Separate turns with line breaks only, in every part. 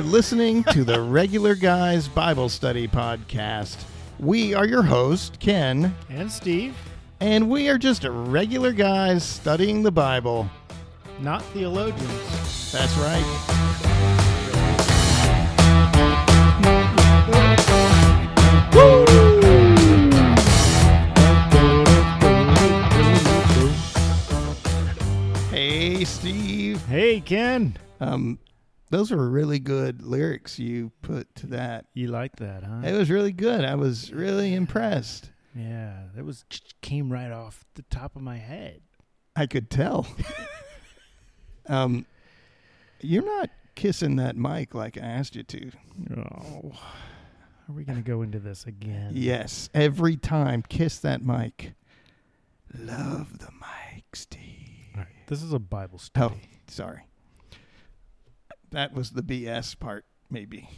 are listening to the Regular Guys Bible Study Podcast. We are your host, Ken,
And Steve,
and we are just regular guys studying the Bible.
not theologians.
That's right. Hey, Steve.
Hey, Ken.
Um, those were really good lyrics you put to that.
You like that, huh?
It was really good. I was really impressed.
yeah, that was came right off the top of my head.
I could tell. um, you're not kissing that mic like I asked you to.
Oh, are we gonna go into this again?
Yes, every time, kiss that mic. Love the mic, Steve.
All right, this is a Bible study.
Oh,
study.
sorry. That was the BS part, maybe.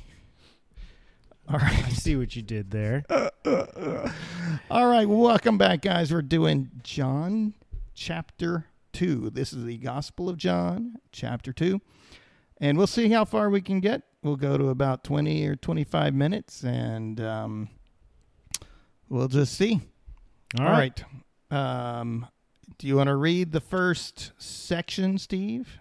All right.
I see what you did there.
All right, welcome back, guys. We're doing John chapter 2. This is the Gospel of John, chapter 2. And we'll see how far we can get. We'll go to about 20 or 25 minutes, and um, we'll just see.
All
All
right.
right. Um, do you want to read the first section, Steve,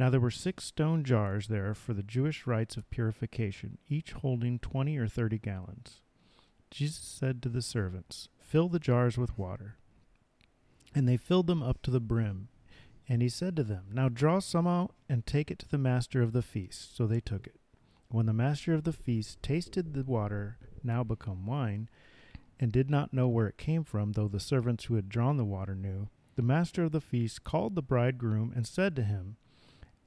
Now there were six stone jars there for the Jewish rites of purification, each holding twenty or thirty gallons. Jesus said to the servants, Fill the jars with water. And they filled them up to the brim. And he said to them, Now draw some out and take it to the master of the feast. So they took it. When the master of the feast tasted the water, now become wine, and did not know where it came from, though the servants who had drawn the water knew, the master of the feast called the bridegroom and said to him,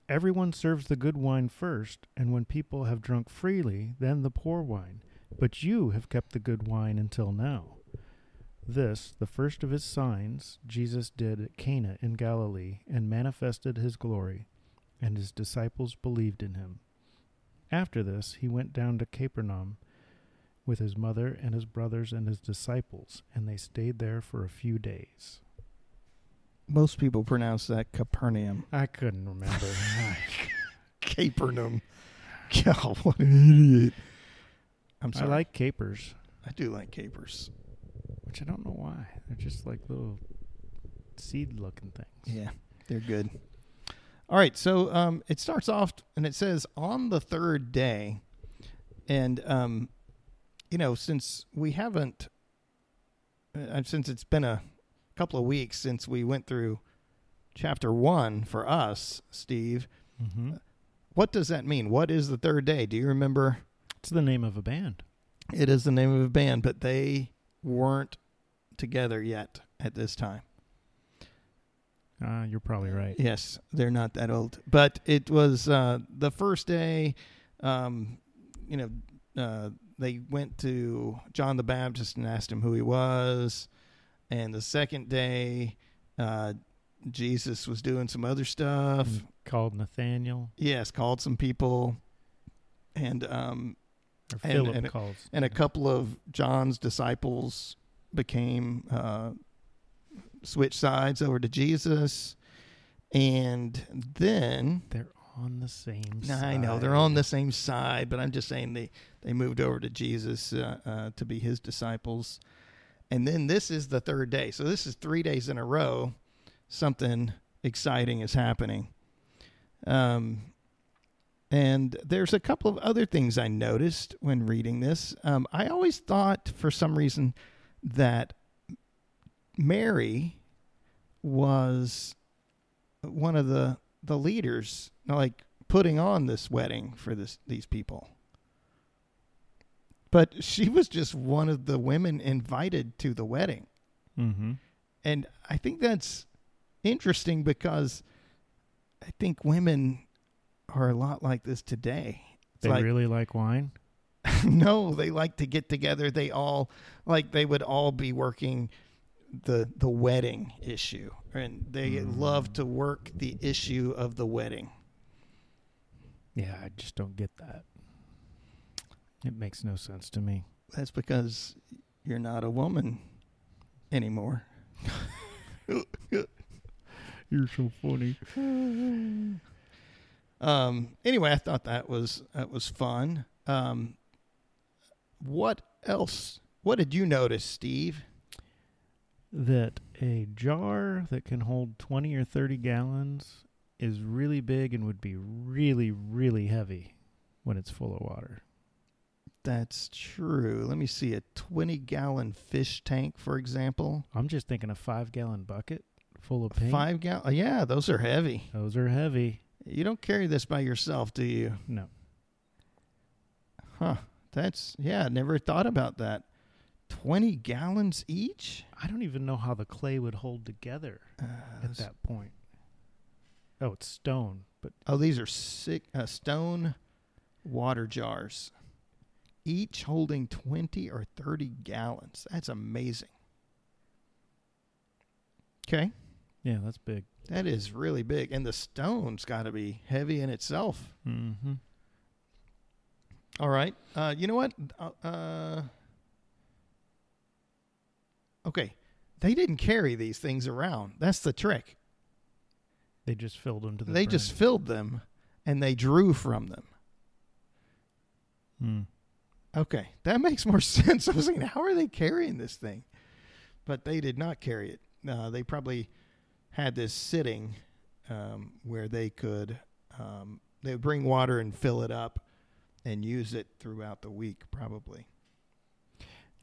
Everyone serves the good wine first, and when people have drunk freely, then the poor wine. But you have kept the good wine until now. This, the first of his signs, Jesus did at Cana in Galilee, and manifested his glory, and his disciples believed in him. After this, he went down to Capernaum with his mother and his brothers and his disciples, and they stayed there for a few days.
Most people pronounce that Capernaum.
I couldn't remember.
Capernaum. God, what an idiot. I'm sorry.
I like capers.
I do like capers.
Which I don't know why. They're just like little seed looking things.
Yeah, they're good. All right, so um, it starts off and it says on the third day, and um, you know, since we haven't, uh, since it's been a couple of weeks since we went through chapter one for us, Steve,
Mm-hmm.
what does that mean? What is the third day? Do you remember?
It's the name of a band.
It is the name of a band, but they weren't together yet at this time.
Uh, you're probably right.
Yes, they're not that old. But it was uh, the first day, um, you know, uh, they went to John the Baptist and asked him who he was. And the second day, uh, Jesus was doing some other stuff.
Mm, Called Nathaniel.
Yes, called some people. And um,
Or
And-
Philip
and-
calls.
and a couple of John's disciples became uh, switched sides over to Jesus, and then
They're on the same
Now,
side.
I know they're on the same side, but I'm just saying they they moved over to Jesus uh, uh, to be his disciples, and then this is the third day. So this is three days in a row. Something exciting is happening. Um, and there's a couple of other things I noticed when reading this. Um, I always thought, for some reason, that Mary was one of the the leaders, like putting on this wedding for this these people. But she was just one of the women invited to the wedding.
Mm-hmm.
And I think that's interesting because I think women are a lot like this today.
They
like-
really like wine.
no, they like to get together. They all like they would all be working the the wedding issue, and they
Mm.
love to work the issue of the wedding.
Yeah, I just don't get that. It makes no sense to me.
That's because you're not a woman anymore.
You're so funny.
Um. Anyway, I thought that was that was fun. Um. What else? What did you notice, Steve?
That a jar that can hold 20 or 30 gallons is really big and would be really, really heavy when it's full of water.
That's true. Let me see a 20 gallon fish tank, for example.
I'm just thinking a five gallon bucket full of paint.
Five gallon. Yeah, those are heavy.
Those are heavy.
You don't carry this by yourself, do you?
No.
Huh. That's, yeah, never thought about that. 20 gallons each?
I don't even know how the clay would hold together
Uh,
at that point. Oh, it's stone, but
oh, these are sick, uh, stone water jars, each holding 20 or 30 gallons. That's amazing. Okay.
yeah, that's big.
That is really big. And the stone's got to be heavy in itself.
Mm-hmm.
All right. Uh, you know what? Uh, Uh, okay. They didn't carry these things around. That's the trick.
They just filled them to the
They just filled them and they drew from them.
Mm.
Okay. That makes more sense. I was thinking, how are they carrying this thing? But they did not carry it. Uh, they probably had this sitting um, where they could um, they would bring water and fill it up and use it throughout the week, probably.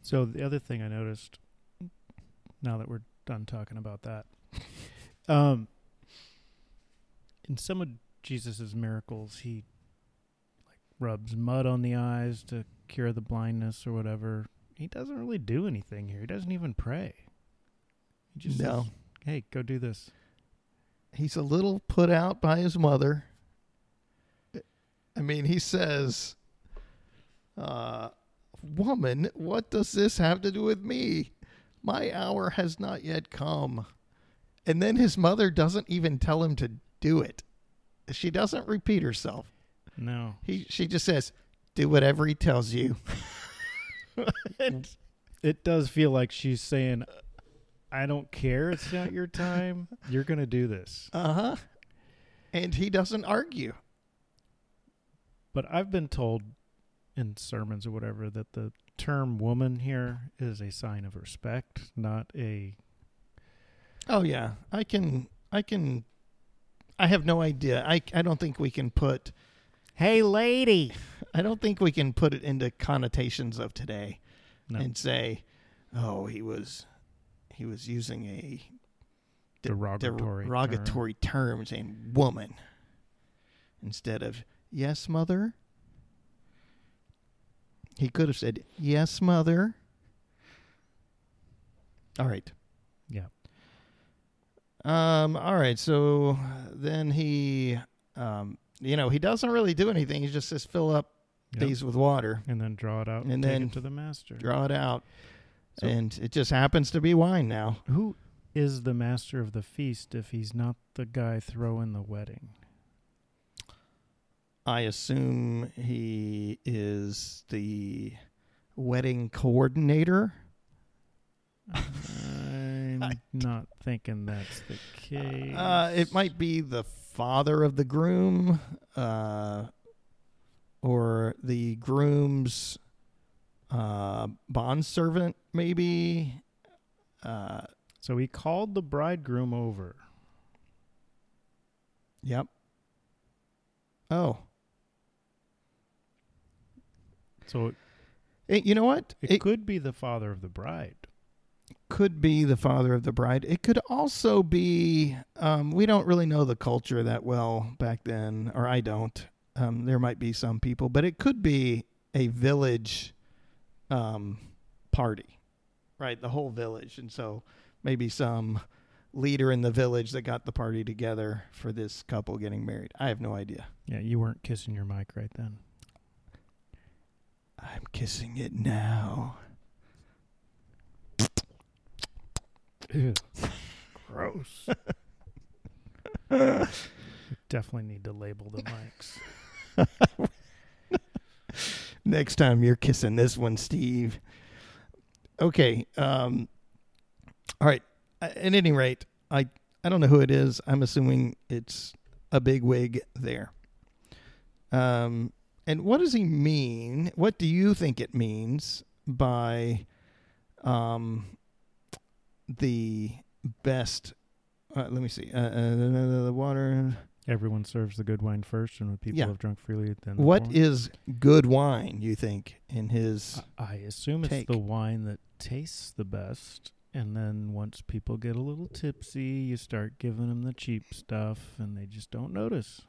So the other thing I noticed, now that we're done talking about that, um, in some of Jesus's miracles, he like rubs mud on the eyes to cure the blindness or whatever. He doesn't really do anything here. He doesn't even pray. He just
No.
says, "Hey, go do this."
he's a little put out by his mother. I mean, he says, uh, Woman, what does this have to do with me? My hour has not yet come. And then his mother doesn't even tell him to do it. She doesn't repeat herself.
No,
He she just says, "Do whatever he tells you."
it does feel like she's saying, "I don't care. It's not your time. You're gonna do this."
Uh huh. And he doesn't argue.
But I've been told in sermons or whatever that the term woman here is a sign of respect, not a.
Oh yeah, I can. I can. I have no idea. I I don't think we can put.
Hey, lady!
I don't think we can put it into connotations of today
No.
and say, "Oh, he was, he was using a de-
Derogatory.
derogatory term, saying woman instead of yes, mother." He could have said yes, mother. All right.
Yeah.
Um. All right. So then he, um, you know, he doesn't really do anything. He just says, "Fill up
Yep.
these with water,
And then draw it out and,
And
take
then
it to the master.
draw it out,"
So-
and it just happens to be wine now.
Who is the master of the feast if he's not the guy throwing the wedding?
I assume he is the wedding coordinator.
Uh, I'm not thinking that's the case.
Uh, it might be the father of the groom, uh, or the groom's uh, bondservant, maybe. Uh,
So he called the bridegroom over.
yep. Oh,
So it,
it, you know what?
it could be the father of the bride.
Could be the father of the bride. It could also be. Um, we don't really know the culture that well back then, or I don't. Um, there might be some people, but it could be a village um, party, right? The whole village, and so maybe some leader in the village that got the party together for this couple getting married. I have no idea.
Yeah, you weren't kissing your mic right then.
I'm kissing it now.
Gross. Definitely need to label the mics.
Next time you're kissing this one, Steve. Okay. Um, all right. At any rate, I I don't know who it is. I'm assuming it's a big wig there. Um, and what does he mean? What do you think it means by um, the best? Uh, let me see. Uh, uh, the water.
Everyone serves the good wine first, and when people
Yeah.
have drunk freely, then the
What is good wine? You think in his?
I I assume it's the wine that tastes the best, and then once people get a little tipsy, you start giving them the cheap stuff, and they just don't notice.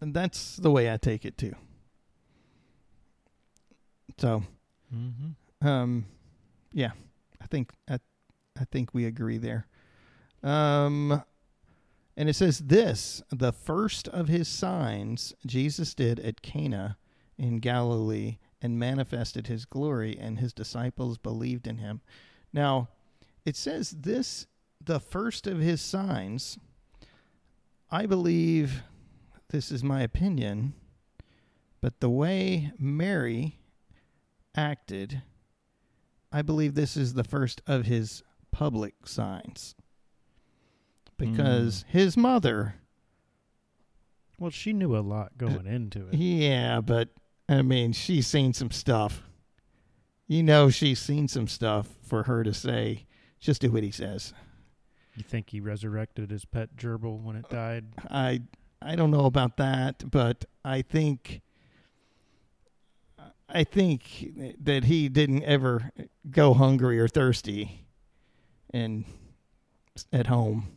And that's the way I take it too. So,
Mm-hmm.
um, yeah, I think I, I think we agree there. Um, and it says this: the first of his signs Jesus did at Cana in Galilee, and manifested his glory, and his disciples believed in him. Now, it says this: the first of his signs. I believe this is my opinion, but the way Mary acted, I believe this is the first of his public signs. Hmm. Because his mother,
Well, she knew a lot uh, going into it.
yeah, but I mean, she's seen some stuff. You know, she's seen some stuff for her to say, just do what he says.
You think he resurrected his pet gerbil when it died?
I I don't know about that, but I think I think that he didn't ever go hungry or thirsty and at home.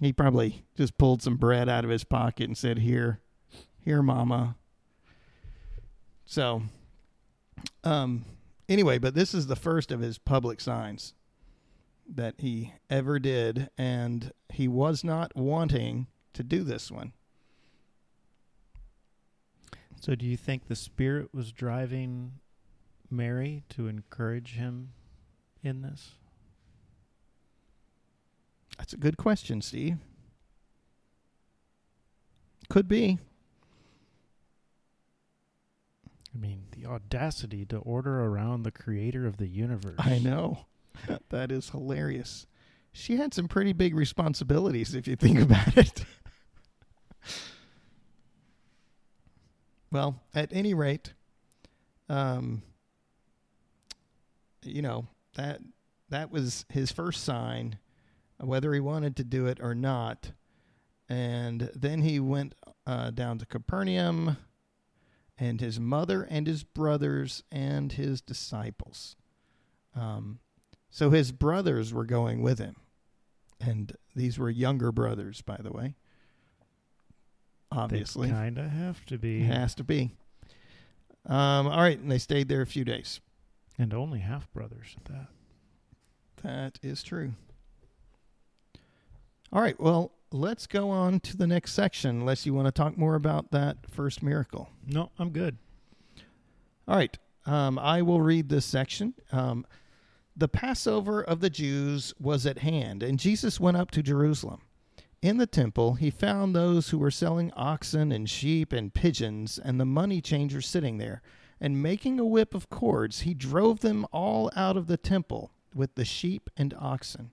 He probably just pulled some bread out of his pocket and said, "Here, here, mama." So, um anyway, but this is the first of his public signs that he ever did and he was not wanting to do this one.
So, do you think the Spirit was driving Mary to encourage him in this?
That's a good question, Steve. Could be.
I mean, the audacity to order around the creator of the universe.
I know. that is hilarious. She had some pretty big responsibilities if you think about it. well, at any rate, um you know, that that was his first sign whether he wanted to do it or not. And then he went uh, down to Capernaum and his mother and his brothers and his disciples. Um, so his brothers were going with him. And these were younger brothers, by the way. Obviously.
Kind of have to be.
It has to be. Um, all right. And they stayed there a few days.
And only half brothers at that.
That is true. All right. Well, let's go on to the next section, unless you want to talk more about that first miracle.
No, I'm good.
All right. Um, I will read this section. Um, the Passover of the Jews was at hand, and Jesus went up to Jerusalem. In the temple, he found those who were selling oxen and sheep and pigeons, and the money changers sitting there. And making a whip of cords, he drove them all out of the temple with the sheep and oxen.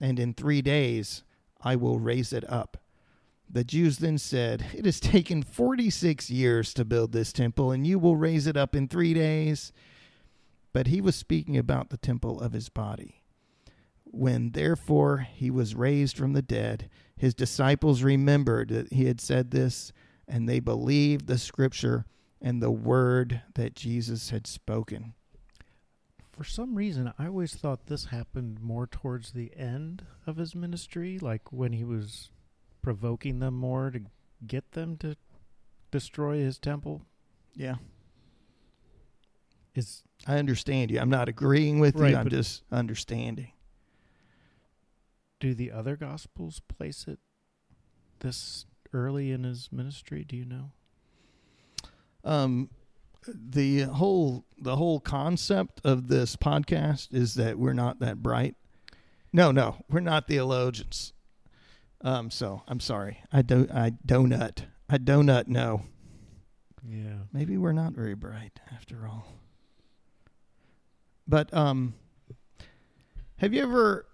and in three days I will raise it up. The Jews then said, It has taken 46 years to build this temple, and you will raise it up in three days. But he was speaking about the temple of his body. When therefore he was raised from the dead, his disciples remembered that he had said this, and they believed the scripture and the word that Jesus had spoken.
For some reason, I always thought this happened more towards the end of his ministry, like when he was provoking them more to get them to destroy his temple.
Yeah.
Is
I understand you. I'm not agreeing with
Right,
you. I'm just understanding.
do the other gospels place it this early in his ministry? Do you know?
Um, the whole the whole concept of this podcast is that we're not that bright. No, no, we're not theologians. Um, so I'm sorry. I do I donut. I donut. No,
Yeah.
maybe we're not very bright after all. But um, have you ever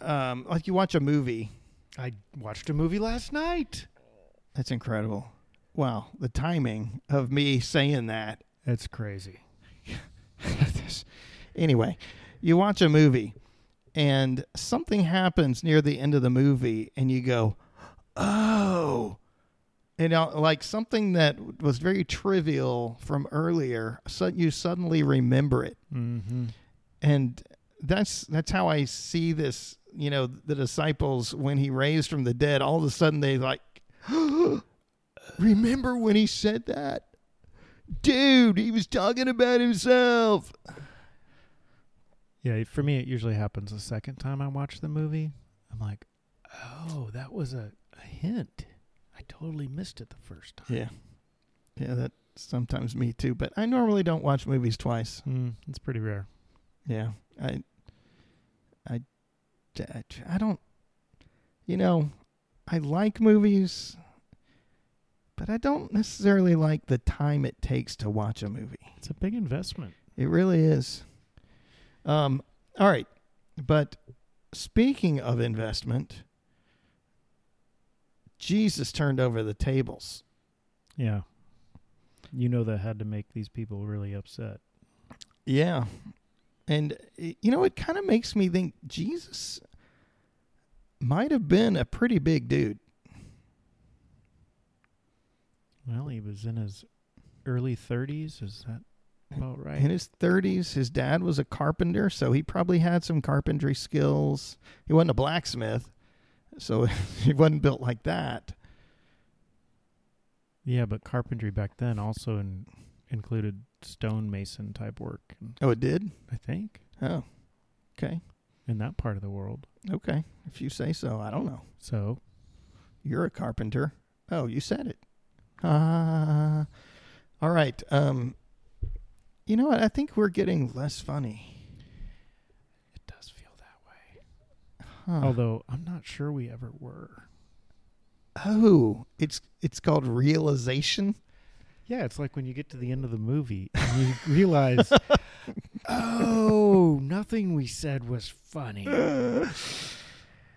um like you watch a movie?
I watched a movie last night.
That's incredible. Wow, the timing of me saying that
It's crazy.
anyway, you watch a movie and something happens near the end of the movie and you go, "Oh." You know, like something that was very trivial from earlier, so you suddenly remember it.
Mm-hmm.
And that's that's how I see this, you know, the disciples when he raised from the dead, all of a sudden they like remember when he said that? Dude, he was talking about himself.
Yeah, for me, it usually happens the second time I watch the movie. I'm like, oh, that was a, a hint. I totally missed it the first time.
Yeah. Yeah, that sometimes me too, but I normally don't watch movies twice.
Mm, it's pretty rare.
Yeah. I I I don't you know, I like movies, but I don't necessarily like the time it takes to watch a movie.
It's a big investment.
It really is. Um all right. But speaking of investment, Jesus turned over the tables.
Yeah. You know that had to make these people really upset.
Yeah. And you know, it kind of makes me think Jesus might have been a pretty big dude.
Well, he was in his early 30s. Is that about right?
In his 30s, his dad was a carpenter, so he probably had some carpentry skills. He wasn't a blacksmith, so he wasn't built like that.
yeah, but carpentry back then also in, included stonemason type work,
Oh, it did?
I think,
Oh, okay.
in that part of the world.
Okay. If you say so, I don't know.
So,
You're a carpenter. Oh, you said it. Ah. all right. Um, you know what? I think we're getting less funny.
it does feel that way.
Huh.
Although I'm not sure we ever were.
Oh, it's it's called realization.
Yeah, it's like when you get to the end of the movie and you realize, oh, nothing we said was funny.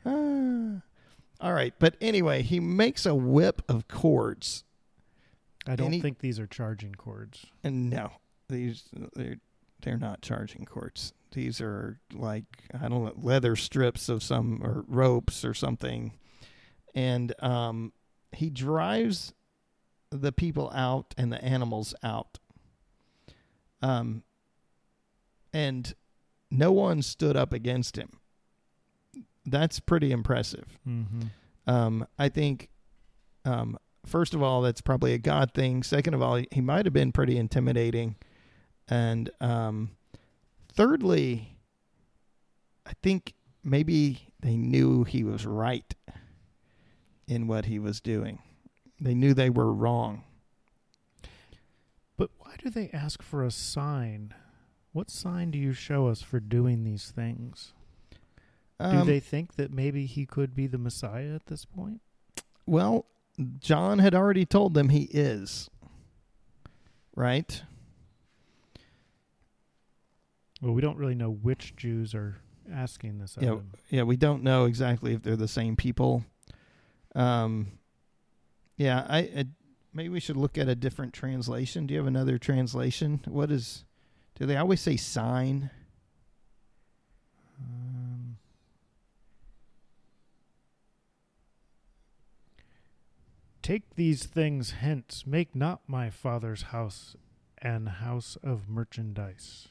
Ah. all right, but anyway, he makes a whip of cords,
I don't
Any-
think these are charging cords.
and no, these they're they're not charging cords. These are like I don't know leather strips of some or ropes or something, and um, he drives the people out and the animals out. Um, and no one stood up against him. That's pretty impressive.
Mm-hmm.
Um, I think, um, first of all, that's probably a God thing. Second of all, he, might have been pretty intimidating. And um, thirdly, I think maybe they knew he was right in what he was doing. They knew they were wrong.
But why do they ask for a sign? What sign do you show us for doing these things? Do
Um,
they think that maybe he could be the Messiah at this point?
Well, John had already told them he is. Right?
Well, we don't really know which Jews are asking this
Yeah,
him.
yeah, we don't know exactly if they're the same people. Um, yeah, I, I maybe we should look at a different translation. Do you have another translation? What is? Do they always say sign?
Take these things hence. Make not my father's house an house of merchandise.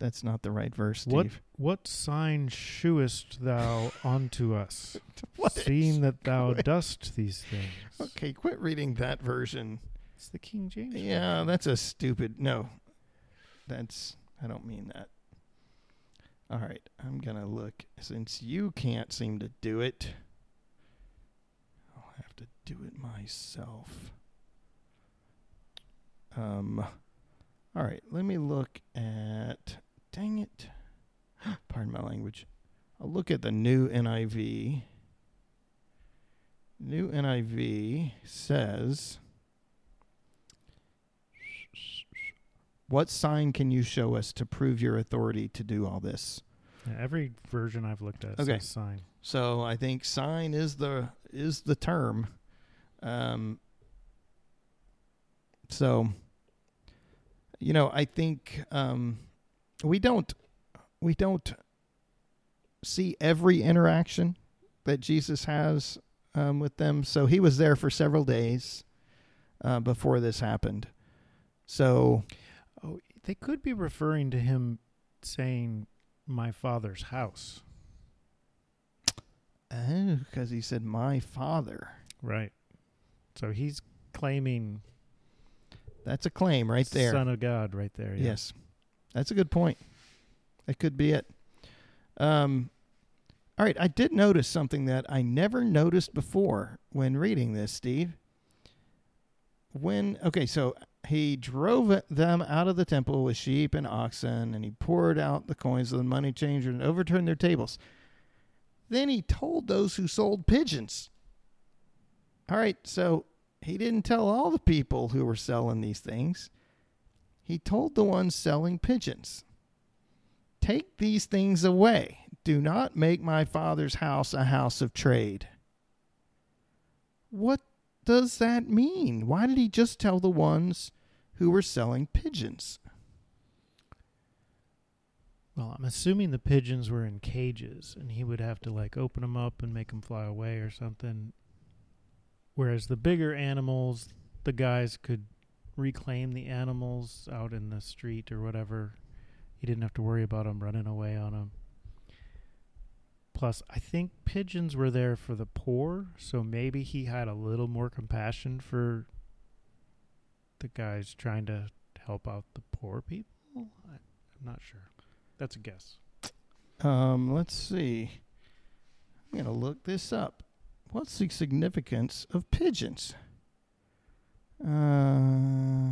That's not the right verse, Steve.
What what sign shewest thou unto us,
What
seeing that thou
quit.
dost these things?
Okay, quit reading that version.
It's the King James.
Yeah, that's a stupid. No, that's. I don't mean that. All right, I'm gonna look. Since you can't seem to do it, I'll have to do it myself. Um. All right, let me look at. Dang it! Pardon my language. I'll look at the new NIV. New NIV says. What sign can you show us to prove your authority to do all this?
Yeah, every version I've looked at
Okay.
says sign.
So I think sign is the is the term. Um, so you know, I think um, we don't we don't see every interaction that Jesus has um, with them. So he was there for several days uh, before this happened. So
Oh, they could be referring to him saying my father's house.
oh, because he said my father.
Right. So he's claiming
That's a claim right there.
Son of God right there. Yeah.
Yes, that's a good point. That could be it. Um, all right, I did notice something that I never noticed before when reading this, Steve. When okay, so he drove them out of the temple with sheep and oxen, and he poured out the coins of the money changer and overturned their tables. Then he told those who sold pigeons. All right, so he didn't tell all the people who were selling these things. He told the ones selling pigeons, Take these things away. Do not make my father's house a house of trade. What does that mean? Why did he just tell the ones who were selling pigeons?
Well, I'm assuming the pigeons were in cages, and he would have to like open them up and make them fly away or something. Whereas the bigger animals, the guys could reclaim the animals out in the street or whatever. He didn't have to worry about them running away on them. Plus, I think pigeons were there for the poor, so maybe he had a little more compassion for the guys trying to help out the poor people. I, I'm not sure. That's a guess.
Um, let's see. I'm to look this up. What's the significance of pigeons? Uh,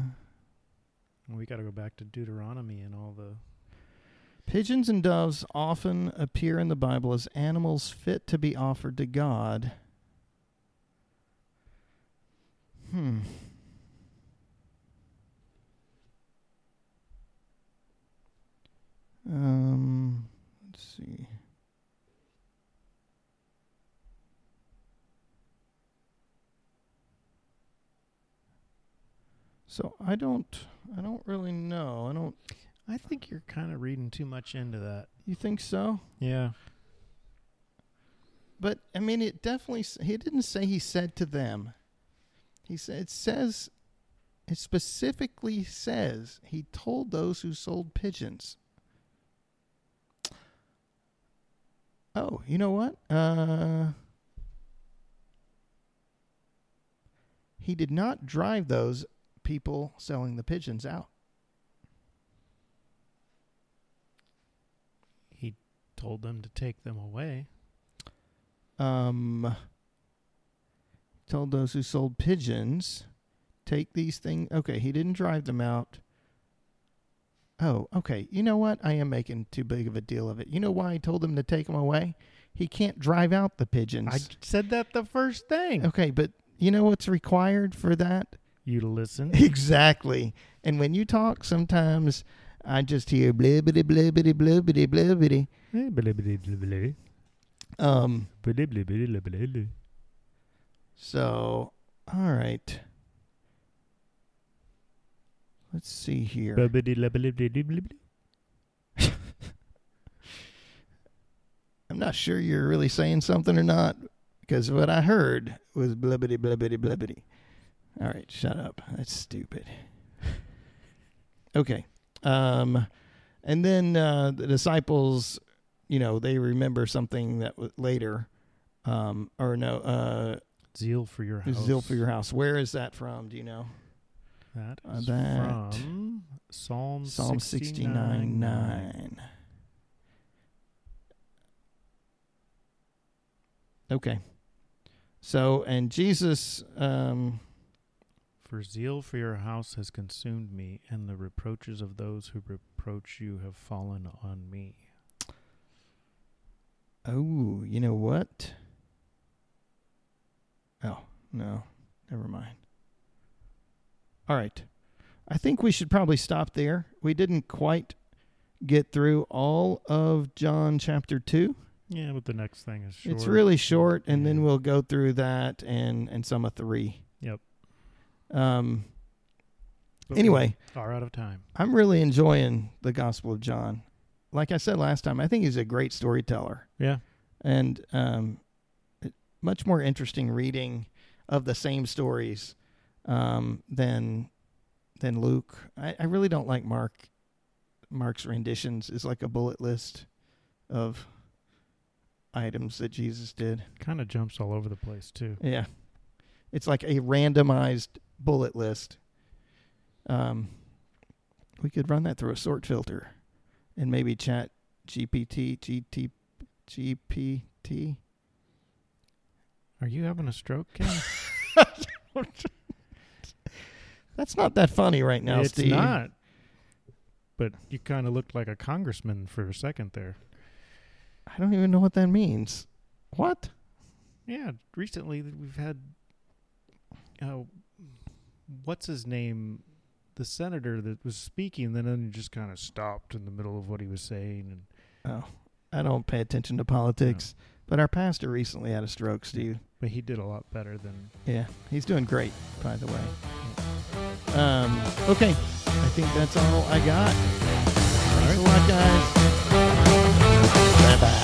We got to go back to Deuteronomy and all the.
pigeons and doves often appear in the Bible as animals fit to be offered to God. Hmm. Um, let's see. So I don't, I don't really know. I don't.
I think you're kind of reading too much into that.
You think so?
Yeah.
But I mean, it definitely. He didn't say he said to them. He said it says. It specifically says he told those who sold pigeons. Oh, you know what? Uh, he did not drive those people selling the pigeons out.
He told them to take them away.
um, told those who sold pigeons, take these things. Okay, he didn't drive them out. Oh, okay. You know what? I am making too big of a deal of it. You know why I told him to take them away? He can't drive out the pigeons.
I said that the first thing.
okay, but you know what's required for that?
You to listen.
Exactly. And when you talk, sometimes I just hear blibbity blibbity blibbity blibbity.
Eh, blah, blah, blah, blah,
Um.
blah, blah, blah.
So, all right. Let's see here.
Blah, blah, blah.
I'm not sure you're really saying something or not because what I heard was blibbity blibbity blibbity. All right, shut up. That's stupid. okay. Um, and then uh, the disciples, you know, they remember something that w- later, um, or no, uh,
Zeal for your house.
zeal for your house. Where is that from? Do you know?
That
Uh, that-
from Psalm
Psalm 69 9. Okay. So, and Jesus, um,
For zeal for your house has consumed me, and the reproaches of those who reproach you have fallen on me.
oh, you know what? Oh, no. Never mind. All right. I think we should probably stop there. We didn't quite get through all of John chapter 2.
Yeah, but the next thing is short.
It's really short, and then we'll go through that and and some of three.
Yep.
Um.
But
Anyway,
are out of time.
I'm really enjoying the Gospel of John. Like I said last time, I think he's a great storyteller,
Yeah.
and um, much more interesting reading of the same stories um, than than Luke. I, I really don't like Mark. Mark's renditions is like a bullet list of items that Jesus did.
Kind of jumps all over the place, too.
Yeah. It's like a randomized bullet list. Um, we could run that through a sort filter and maybe chat GPT, GT, GPT.
Are you having a stroke, Ken?
That's not that funny right now,
it's
Steve.
not. But you kind of looked like a congressman for a second there.
I don't even know what that means. What?
Yeah, recently we've had, uh, what's his name, the senator that was speaking, then then just kind of stopped in the middle of what he was saying, and
Oh, I don't pay attention to politics. But our pastor recently had a stroke, Steve.
but he did a lot better than.
Yeah, he's doing great, by the way. Um, okay, I think that's all I got. Thanks a lot, guys. Bye bye.